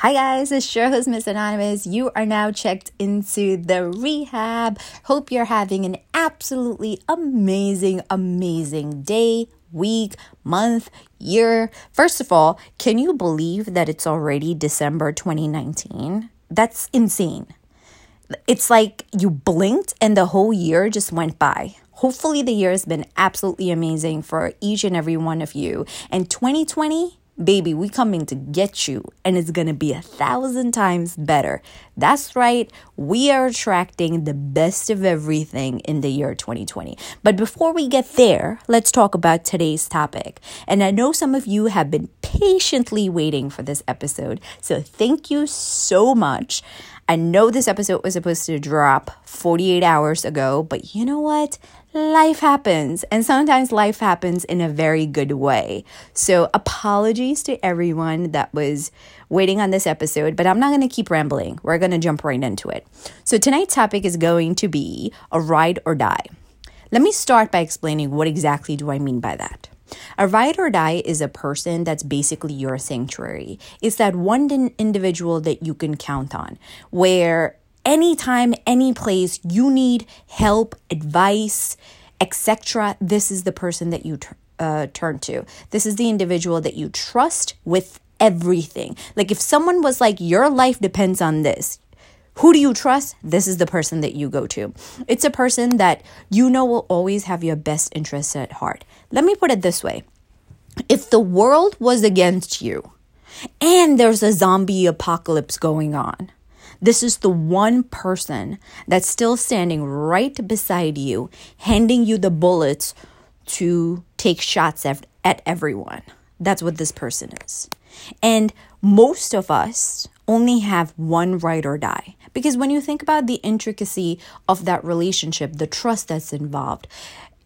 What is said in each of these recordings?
Hi guys, it's your host Miss Anonymous. You are now checked into the rehab. Hope you're having an absolutely amazing, amazing day, week, month, year. First of all, can you believe that it's already December 2019? That's insane. It's like you blinked and the whole year just went by. Hopefully, the year has been absolutely amazing for each and every one of you. And 2020 Baby, we coming to get you, and it's gonna be a thousand times better. That's right, we are attracting the best of everything in the year 2020. But before we get there, let's talk about today's topic. And I know some of you have been patiently waiting for this episode, so thank you so much. I know this episode was supposed to drop 48 hours ago, but you know what? Life happens, and sometimes life happens in a very good way. So, apologies to everyone that was waiting on this episode, but I'm not going to keep rambling. We're going to jump right into it. So, tonight's topic is going to be a ride or die. Let me start by explaining what exactly do I mean by that. A ride or die is a person that's basically your sanctuary. It's that one individual that you can count on, where anytime, any place you need help, advice, etc., this is the person that you uh, turn to. This is the individual that you trust with everything. Like if someone was like, your life depends on this, who do you trust? This is the person that you go to. It's a person that you know will always have your best interests at heart. Let me put it this way if the world was against you and there's a zombie apocalypse going on, this is the one person that's still standing right beside you, handing you the bullets to take shots at, at everyone. That's what this person is. And most of us only have one ride or die. Because when you think about the intricacy of that relationship, the trust that's involved,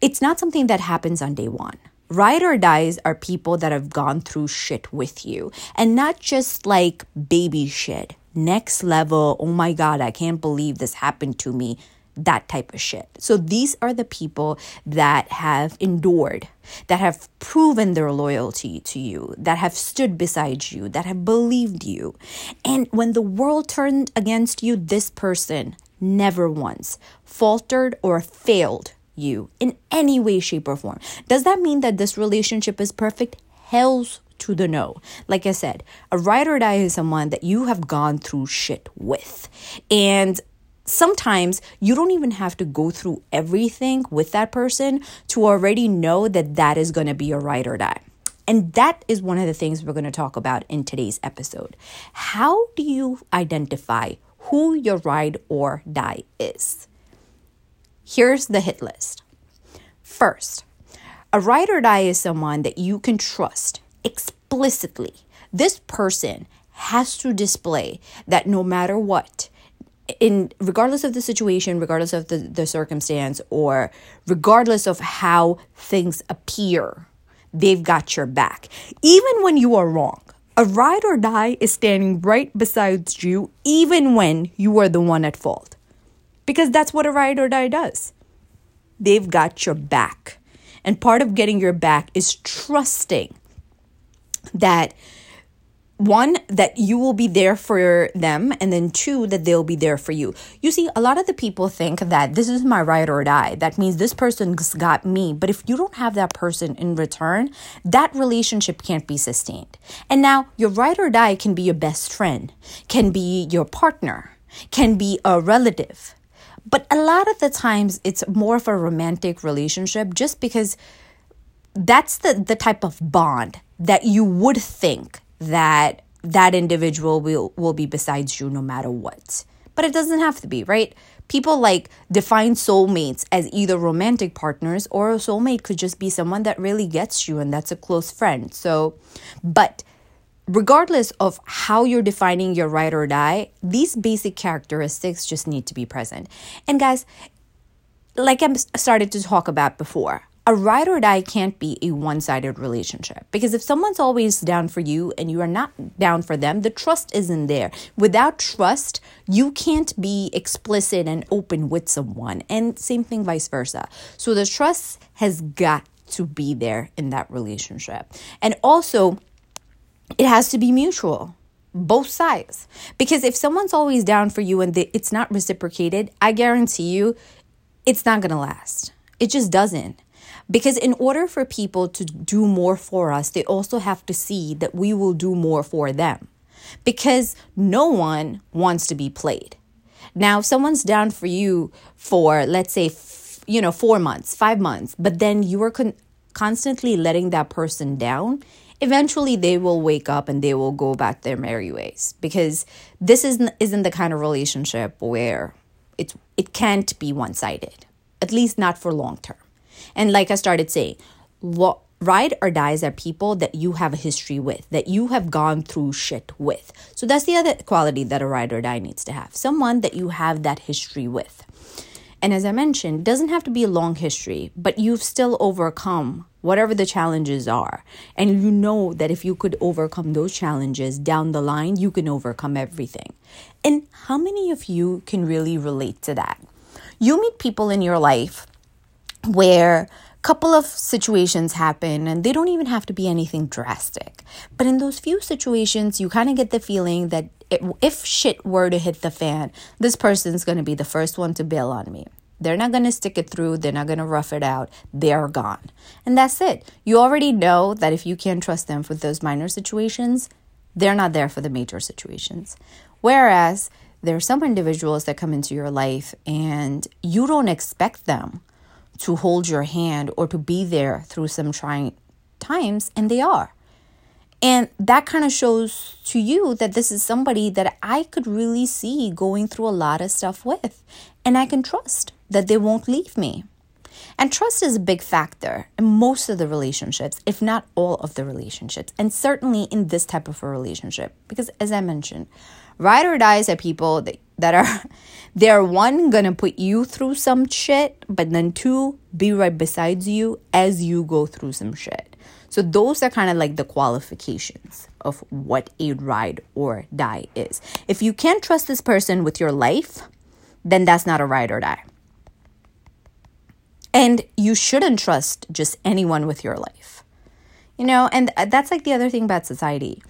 it's not something that happens on day one. Ride or dies are people that have gone through shit with you and not just like baby shit, next level, oh my God, I can't believe this happened to me, that type of shit. So these are the people that have endured, that have proven their loyalty to you, that have stood beside you, that have believed you. And when the world turned against you, this person never once faltered or failed you in any way, shape, or form. Does that mean that this relationship is perfect? Hell's to the no. Like I said, a ride or die is someone that you have gone through shit with. And sometimes you don't even have to go through everything with that person to already know that that is going to be a ride or die. And that is one of the things we're going to talk about in today's episode. How do you identify who your ride or die is? Here's the hit list. First, a ride or die is someone that you can trust explicitly. This person has to display that no matter what, in regardless of the situation, regardless of the, the circumstance, or regardless of how things appear, they've got your back. Even when you are wrong. A ride or die is standing right beside you, even when you are the one at fault. Because that's what a ride or die does. They've got your back. And part of getting your back is trusting that one that you will be there for them and then two that they'll be there for you. You see a lot of the people think that this is my ride or die. That means this person's got me. But if you don't have that person in return that relationship can't be sustained. And now your ride or die can be your best friend can be your partner can be a relative. But a lot of the times it's more of a romantic relationship just because that's the, the type of bond that you would think that that individual will, will be besides you no matter what. But it doesn't have to be, right? People like define soulmates as either romantic partners or a soulmate could just be someone that really gets you and that's a close friend. So, but regardless of how you're defining your ride or die, these basic characteristics just need to be present. And guys, like I started to talk about before, a ride or die can't be a one sided relationship because if someone's always down for you and you are not down for them, the trust isn't there. Without trust, you can't be explicit and open with someone, and same thing vice versa. So the trust has got to be there in that relationship. And also, it has to be mutual. both sides. Because if someone's always down for you and they, it's not reciprocated, I guarantee you it's not going to last. It just doesn't. Because in order for people to do more for us, they also have to see that we will do more for them. Because no one wants to be played. Now, if someone's down for you for, let's say, f- you know, four months, five months, but then you are con- constantly letting that person down, eventually they will wake up and they will go back their merry ways because this isn't isn't the kind of relationship where it's it can't be one-sided at least not for long term and like i started saying what ride or dies are people that you have a history with that you have gone through shit with so that's the other quality that a ride or die needs to have someone that you have that history with and as I mentioned, doesn't have to be a long history, but you've still overcome whatever the challenges are. And you know that if you could overcome those challenges down the line, you can overcome everything. And how many of you can really relate to that? You meet people in your life where a couple of situations happen and they don't even have to be anything drastic. But in those few situations you kind of get the feeling that it, if shit were to hit the fan this person's going to be the first one to bail on me. They're not going to stick it through they're not going to rough it out they're gone. And that's it. You already know that if you can't trust them for those minor situations they're not there for the major situations. Whereas there are some individuals that come into your life and you don't expect them to hold your hand or to be there through some trying times, and they are. And that kind of shows to you that this is somebody that I could really see going through a lot of stuff with, and I can trust that they won't leave me. And trust is a big factor in most of the relationships, if not all of the relationships, and certainly in this type of a relationship. Because as I mentioned, ride or dies are people that, that are they're one gonna put you through some shit, but then two, be right beside you as you go through some shit. So those are kind of like the qualifications of what a ride or die is. If you can't trust this person with your life, then that's not a ride or die. And you shouldn't trust just anyone with your life. You know, and uh, that's like the other thing about society.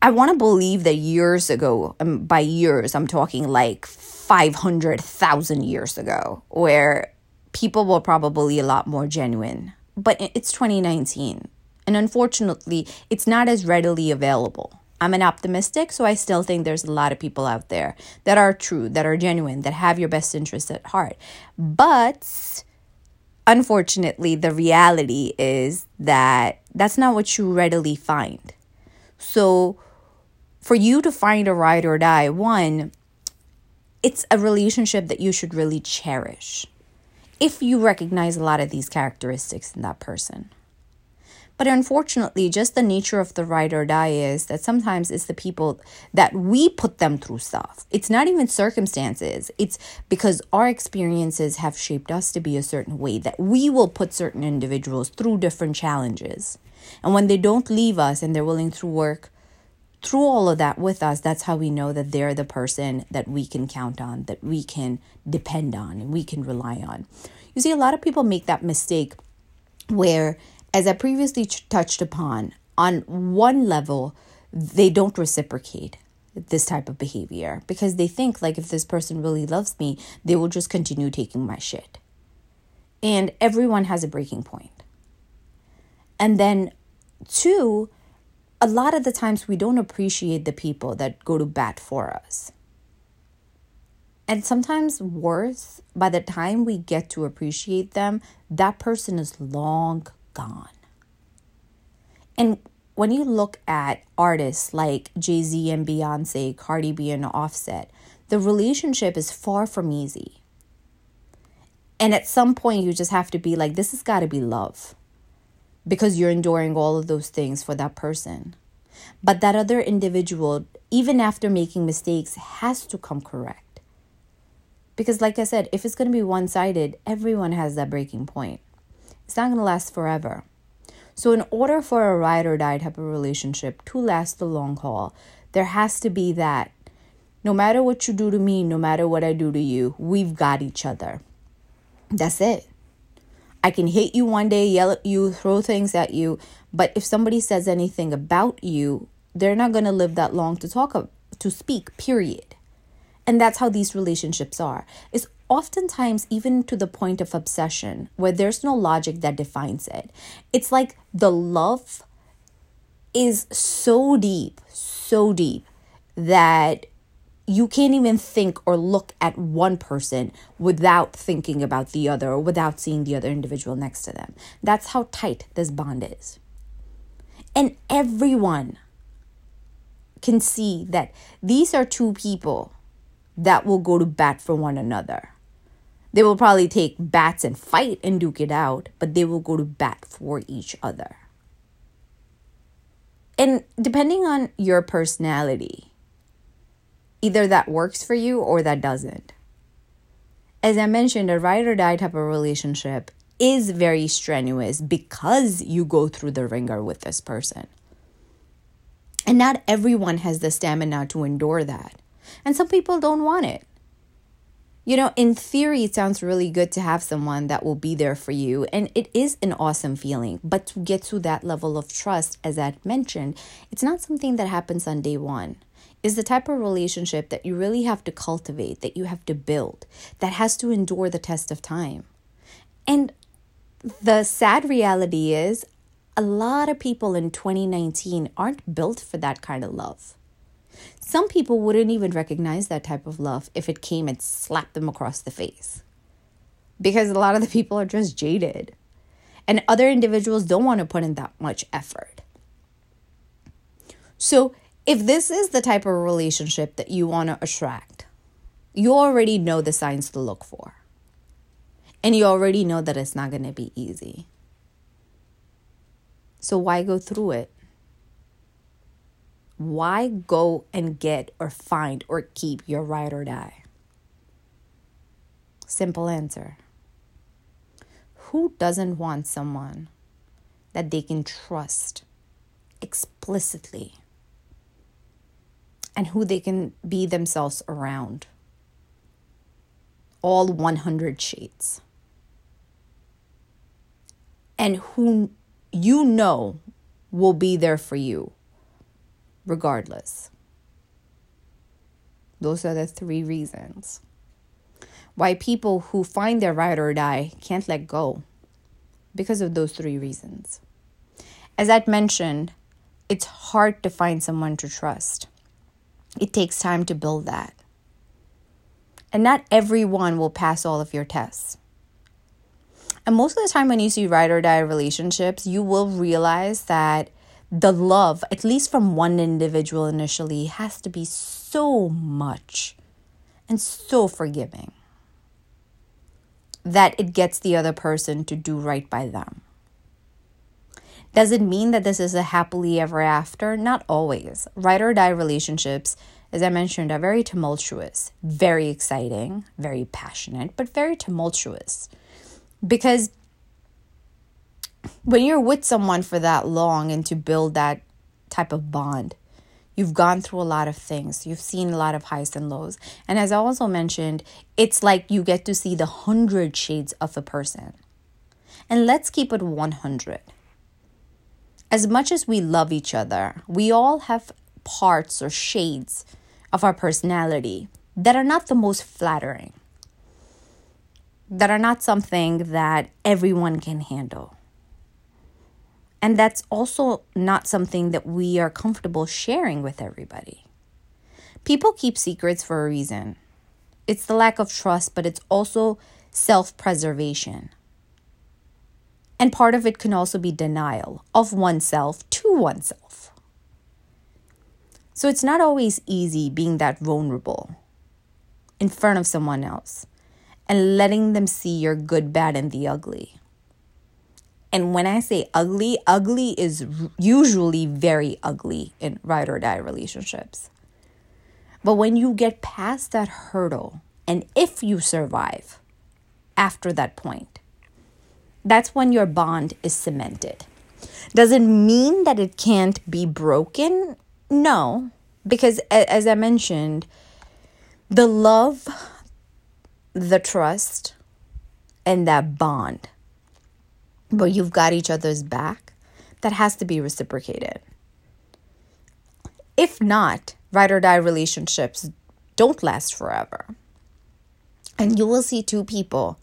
I want to believe that years ago, um, by years, I'm talking like 500,000 years ago, where people were probably a lot more genuine. But it's 2019. And unfortunately, it's not as readily available. I'm an optimistic, so I still think there's a lot of people out there that are true, that are genuine, that have your best interests at heart. But unfortunately, the reality is that that's not what you readily find. So, for you to find a ride or die, one, it's a relationship that you should really cherish if you recognize a lot of these characteristics in that person. But unfortunately, just the nature of the ride or die is that sometimes it's the people that we put them through stuff. It's not even circumstances, it's because our experiences have shaped us to be a certain way that we will put certain individuals through different challenges. And when they don't leave us and they're willing to work through all of that with us, that's how we know that they're the person that we can count on, that we can depend on, and we can rely on. You see, a lot of people make that mistake where, as I previously touched upon, on one level, they don't reciprocate this type of behavior because they think like if this person really loves me, they will just continue taking my shit. And everyone has a breaking point. And then, two, a lot of the times we don't appreciate the people that go to bat for us. And sometimes worse, by the time we get to appreciate them, that person is long gone. And when you look at artists like Jay Z and Beyonce, Cardi B and Offset, the relationship is far from easy. And at some point, you just have to be like, this has got to be love because you're enduring all of those things for that person. But that other individual, even after making mistakes, has to come correct. Because, like I said, if it's going to be one sided, everyone has that breaking point. It's not going to last forever. So, in order for a ride or die type of relationship to last the long haul, there has to be that no matter what you do to me, no matter what I do to you, we've got each other. That's it. I can hit you one day, yell at you, throw things at you, but if somebody says anything about you, they're not going to live that long to talk to speak period. And that's how these relationships are. It's oftentimes even to the point of obsession where there's no logic that defines it. It's like the love is so deep so deep that you can't even think or look at one person without thinking about the other or without seeing the other individual next to them. That's how tight this bond is. And everyone can see that these are two people that will go to bat for one another. They will probably take bats and fight and duke it out, but they will go to bat for each other. And depending on your personality, either that works for you or that doesn't. As I mentioned, a ride or die type of relationship is very strenuous because you go through the ringer with this person. And not everyone has the stamina to endure that. And some people don't want it. You know, in theory, it sounds really good to have someone that will be there for you, and it is an awesome feeling. But to get to that level of trust, as I mentioned, it's not something that happens on day one is the type of relationship that you really have to cultivate, that you have to build, that has to endure the test of time. And the sad reality is, a lot of people in 2019 aren't built for that kind of love. Some people wouldn't even recognize that type of love if it came and slapped them across the face. Because a lot of the people are just jaded. And other individuals don't want to put in that much effort. So if this is the type of relationship that you want to attract, you already know the signs to look for. And you already know that it's not going to be easy. So why go through it? Why go and get or find or keep your ride or die? Simple answer. Who doesn't want someone that they can trust explicitly? And who they can be themselves around. All 100 shades. And who you know will be there for you regardless. Those are the three reasons why people who find their ride or die can't let go because of those three reasons. As I'd mentioned, it's hard to find someone to trust. It takes time to build that. And not everyone will pass all of your tests. And most of the time, when you see ride or die relationships, you will realize that the love, at least from one individual initially, has to be so much and so forgiving that it gets the other person to do right by them. Does it mean that this is a happily ever after? Not always. Ride or die relationships, as I mentioned, are very tumultuous, very exciting, very passionate, but very tumultuous. Because when you're with someone for that long and to build that type of bond, you've gone through a lot of things. You've seen a lot of highs and lows. And as I also mentioned, it's like you get to see the hundred shades of a person. And let's keep it 100 as much as we love each other, we all have parts or shades of our personality that are not the most flattering, that are not something that everyone can handle. And that's also not something that we are comfortable sharing with everybody. People keep secrets for a reason. It's the lack of trust, but it's also self preservation. And part of it can also be denial of oneself to oneself. So it's not always easy being that vulnerable in front of someone else and letting them see your good, bad, and the ugly. And when I say ugly, ugly is usually very ugly in ride or die relationships. But when you get past that hurdle, and if you survive after that point, that's when your bond is cemented. Does it mean that it can't be broken? No, because as I mentioned, the love, the trust, and that bond where you've got each other's back, that has to be reciprocated. If not, ride or die relationships don't last forever. And you will see two people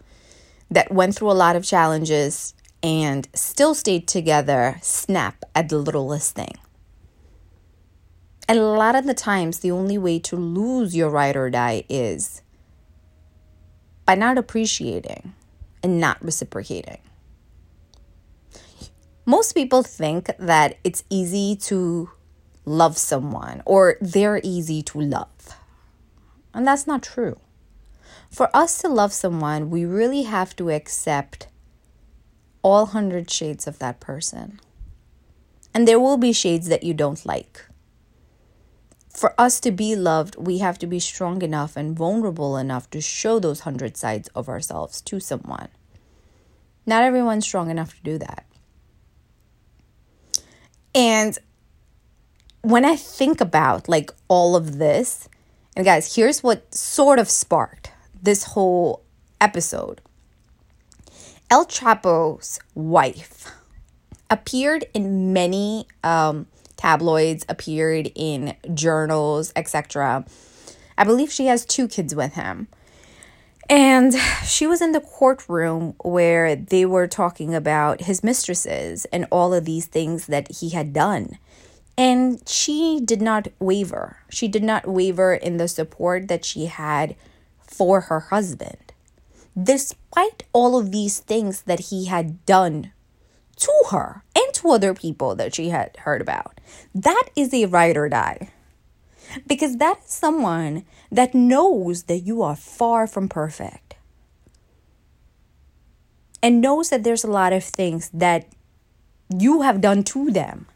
that went through a lot of challenges and still stayed together snap at the littlest thing. And a lot of the times, the only way to lose your ride or die is by not appreciating and not reciprocating. Most people think that it's easy to love someone or they're easy to love. And that's not true. For us to love someone, we really have to accept all hundred shades of that person. And there will be shades that you don't like. For us to be loved, we have to be strong enough and vulnerable enough to show those hundred sides of ourselves to someone. Not everyone's strong enough to do that. And when I think about like all of this, and guys, here's what sort of sparked this whole episode. El Chapo's wife appeared in many um, tabloids, appeared in journals, etc. I believe she has two kids with him. And she was in the courtroom where they were talking about his mistresses and all of these things that he had done. And she did not waver. She did not waver in the support that she had for her husband. Despite all of these things that he had done to her and to other people that she had heard about, that is a ride or die. Because that is someone that knows that you are far from perfect and knows that there's a lot of things that you have done to them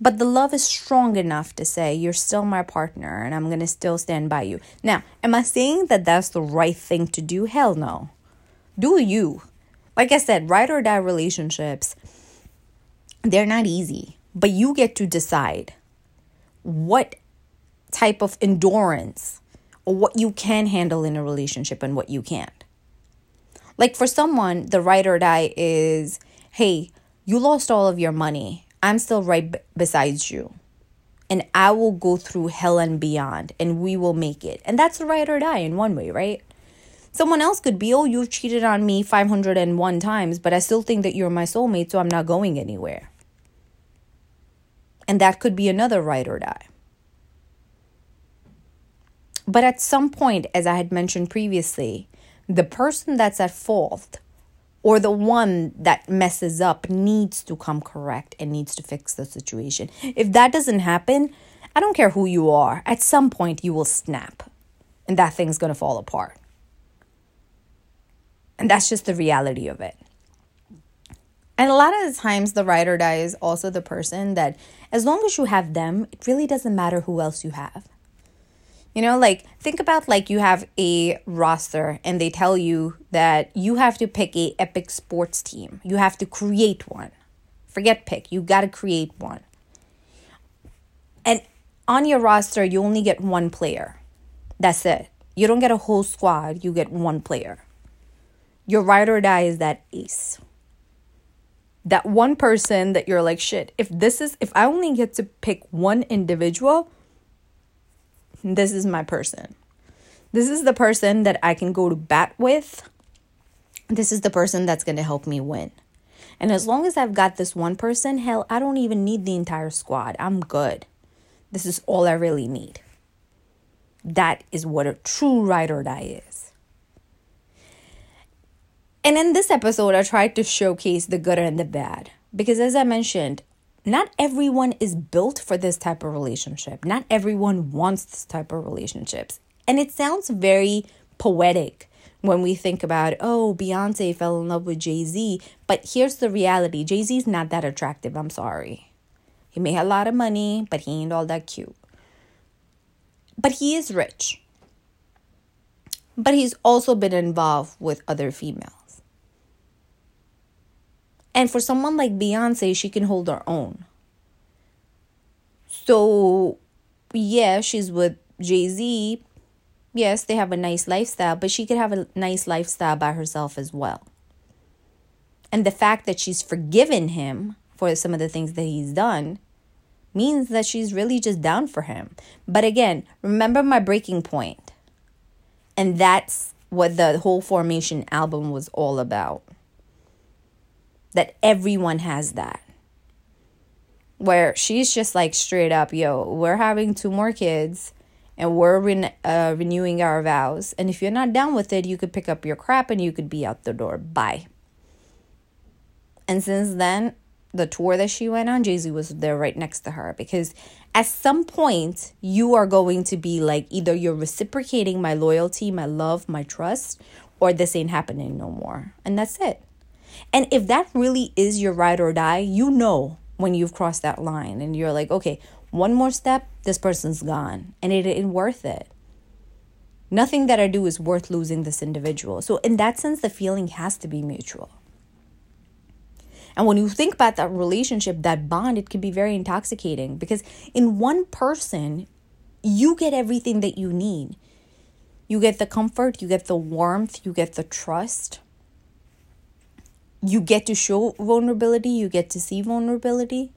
but the love is strong enough to say, You're still my partner and I'm going to still stand by you. Now, am I saying that that's the right thing to do? Hell no. Do you. Like I said, ride or die relationships, they're not easy, but you get to decide what type of endurance or what you can handle in a relationship and what you can't. Like for someone, the ride or die is hey, you lost all of your money I'm still right b- beside you. And I will go through hell and beyond, and we will make it. And that's the ride or die in one way, right? Someone else could be, oh, you've cheated on me 501 times, but I still think that you're my soulmate, so I'm not going anywhere. And that could be another ride or die. But at some point, as I had mentioned previously, the person that's at fault or the one that messes up needs to come correct and needs to fix the situation. If that doesn't happen, I don't care who you are, at some point you will snap and that thing's going to fall apart. And that's just the reality of it. And a lot of the times, the ride or die is also the person that, as long as you have them, it really doesn't matter who else you have. You know, like think about like you have a roster and they tell you that you have to pick a epic sports team. You have to create one. Forget pick, you got to create one. And on your roster, you only get one player. That's it. You don't get a whole squad, you get one player. Your ride or die is that ace. That one person that you're like, shit, if this is, if I only get to pick one individual, this is my person. This is the person that I can go to bat with. This is the person that's going to help me win. And as long as I've got this one person, hell, I don't even need the entire squad. I'm good. This is all I really need. That is what a true ride or die is. And in this episode, I tried to showcase the good and the bad. Because as I mentioned, not everyone is built for this type of relationship. Not everyone wants this type of relationships. And it sounds very poetic when we think about, oh, Beyonce fell in love with Jay Z. But here's the reality Jay Z is not that attractive. I'm sorry. He may have a lot of money, but he ain't all that cute. But he is rich. But he's also been involved with other females. And for someone like Beyonce, she can hold her own. So, yeah, she's with Jay Z. Yes, they have a nice lifestyle, but she could have a nice lifestyle by herself as well. And the fact that she's forgiven him for some of the things that he's done means that she's really just down for him. But again, remember my breaking point. And that's what the whole Formation album was all about. That everyone has that. Where she's just like straight up, yo, we're having two more kids and we're re- uh, renewing our vows. And if you're not down with it, you could pick up your crap and you could be out the door. Bye. And since then, the tour that she went on, Jay Z was there right next to her because at some point you are going to be like either you're reciprocating my loyalty, my love, my trust, or this ain't happening no more. And that's it. And if that really is your ride or die, you know when you've crossed that line and you're like, okay, one more step, this person's gone. And it ain't worth it. Nothing that I do is worth losing this individual. So, in that sense, the feeling has to be mutual. And when you think about that relationship, that bond, it can be very intoxicating because in one person, you get everything that you need. You get the comfort, you get the warmth, you get the trust. You get to show vulnerability, you get to see vulnerability.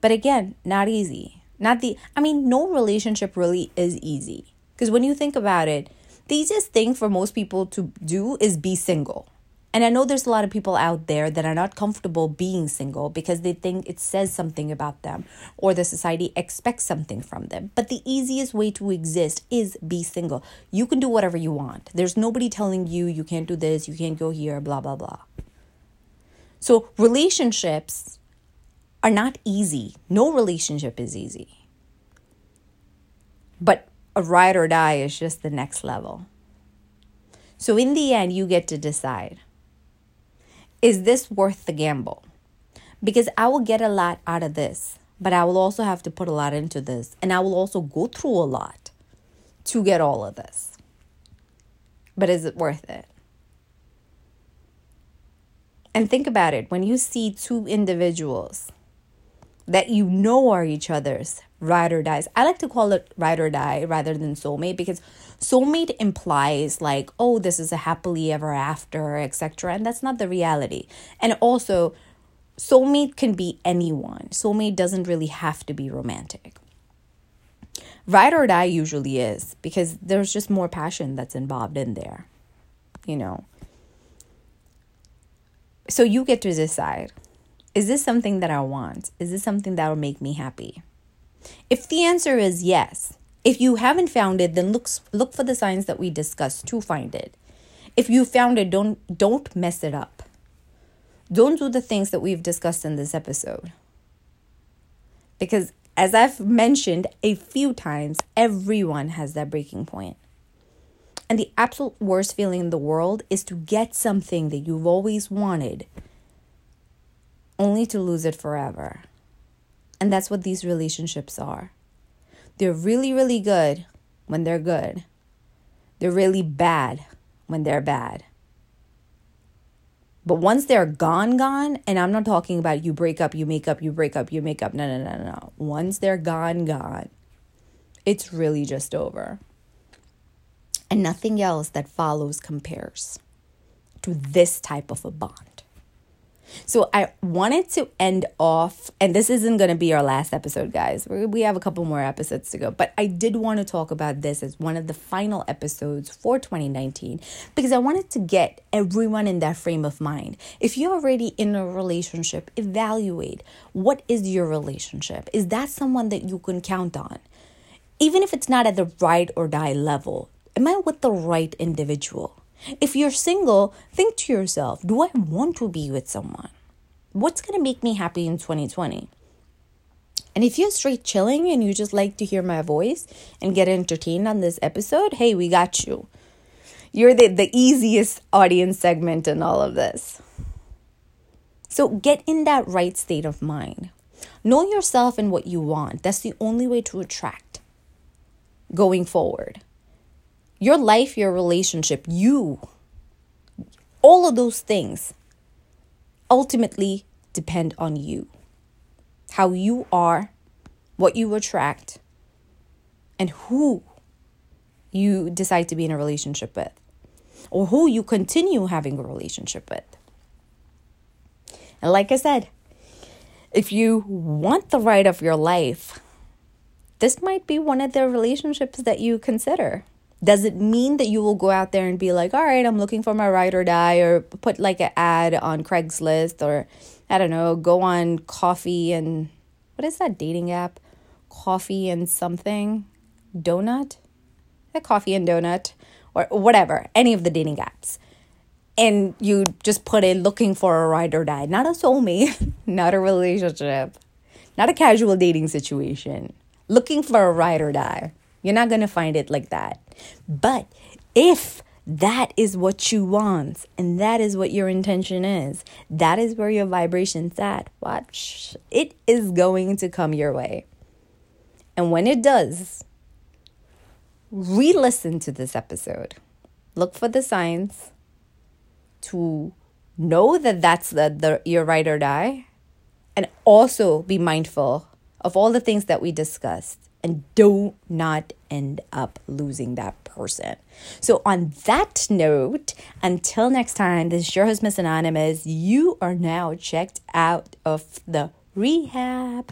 But again, not easy. Not the, I mean, no relationship really is easy. Because when you think about it, the easiest thing for most people to do is be single. And I know there's a lot of people out there that are not comfortable being single because they think it says something about them or the society expects something from them. But the easiest way to exist is be single. You can do whatever you want. There's nobody telling you you can't do this, you can't go here, blah, blah, blah. So relationships are not easy. No relationship is easy. But a ride or die is just the next level. So in the end, you get to decide is this worth the gamble? Because I will get a lot out of this, but I will also have to put a lot into this, and I will also go through a lot to get all of this. But is it worth it? And think about it when you see two individuals that you know are each other's ride or dies. I like to call it ride or die rather than soulmate because soulmate implies like, oh, this is a happily ever after, etc. And that's not the reality. And also, soulmate can be anyone. Soulmate doesn't really have to be romantic. Ride or die usually is because there's just more passion that's involved in there, you know. So you get to decide is this something that I want? Is this something that will make me happy? If the answer is yes, if you haven't found it, then look look for the signs that we discussed to find it. If you found it, don't don't mess it up. Don't do the things that we've discussed in this episode. Because as I've mentioned a few times, everyone has that breaking point. And the absolute worst feeling in the world is to get something that you've always wanted only to lose it forever. And that's what these relationships are. They're really, really good when they're good, they're really bad when they're bad. But once they're gone, gone, and I'm not talking about you break up, you make up, you break up, you make up. No, no, no, no. Once they're gone, gone, it's really just over. And nothing else that follows compares to this type of a bond. So I wanted to end off, and this isn't going to be our last episode, guys. We have a couple more episodes to go, but I did want to talk about this as one of the final episodes for 2019 because I wanted to get everyone in that frame of mind. If you're already in a relationship, evaluate what is your relationship? Is that someone that you can count on? Even if it's not at the ride or die level, am I with the right individual? If you're single, think to yourself do I want to be with someone? What's going to make me happy in 2020? And if you're straight chilling and you just like to hear my voice and get entertained on this episode, hey, we got you. You're the, the easiest audience segment in all of this. So get in that right state of mind. Know yourself and what you want. That's the only way to attract going forward your life, your relationship, you, all of those things ultimately depend on you. How you are, what you attract, and who you decide to be in a relationship with, or who you continue having a relationship with. And like I said, If you want the right of your life, this might be one of the relationships that you consider. Does it mean that you will go out there and be like, all right, I'm looking for my ride or die, or put like an ad on Craigslist, or I don't know, go on coffee and what is that dating app? Coffee and something? Donut? A coffee and donut, or whatever, any of the dating apps. And you just put in looking for a ride or die, not a soulmate, not a relationship, not a casual dating situation looking for a ride or die. You're not going to find it like that. But if that is what you want and that is what your intention is, that is where your vibration's at. Watch, it is going to come your way. And when it does, re listen to this episode. Look for the signs to know that that's the, the your ride or die and also be mindful of all the things that we discussed and do not end up losing that person. So, on that note, until next time, this is your host, Miss Anonymous. You are now checked out of the rehab.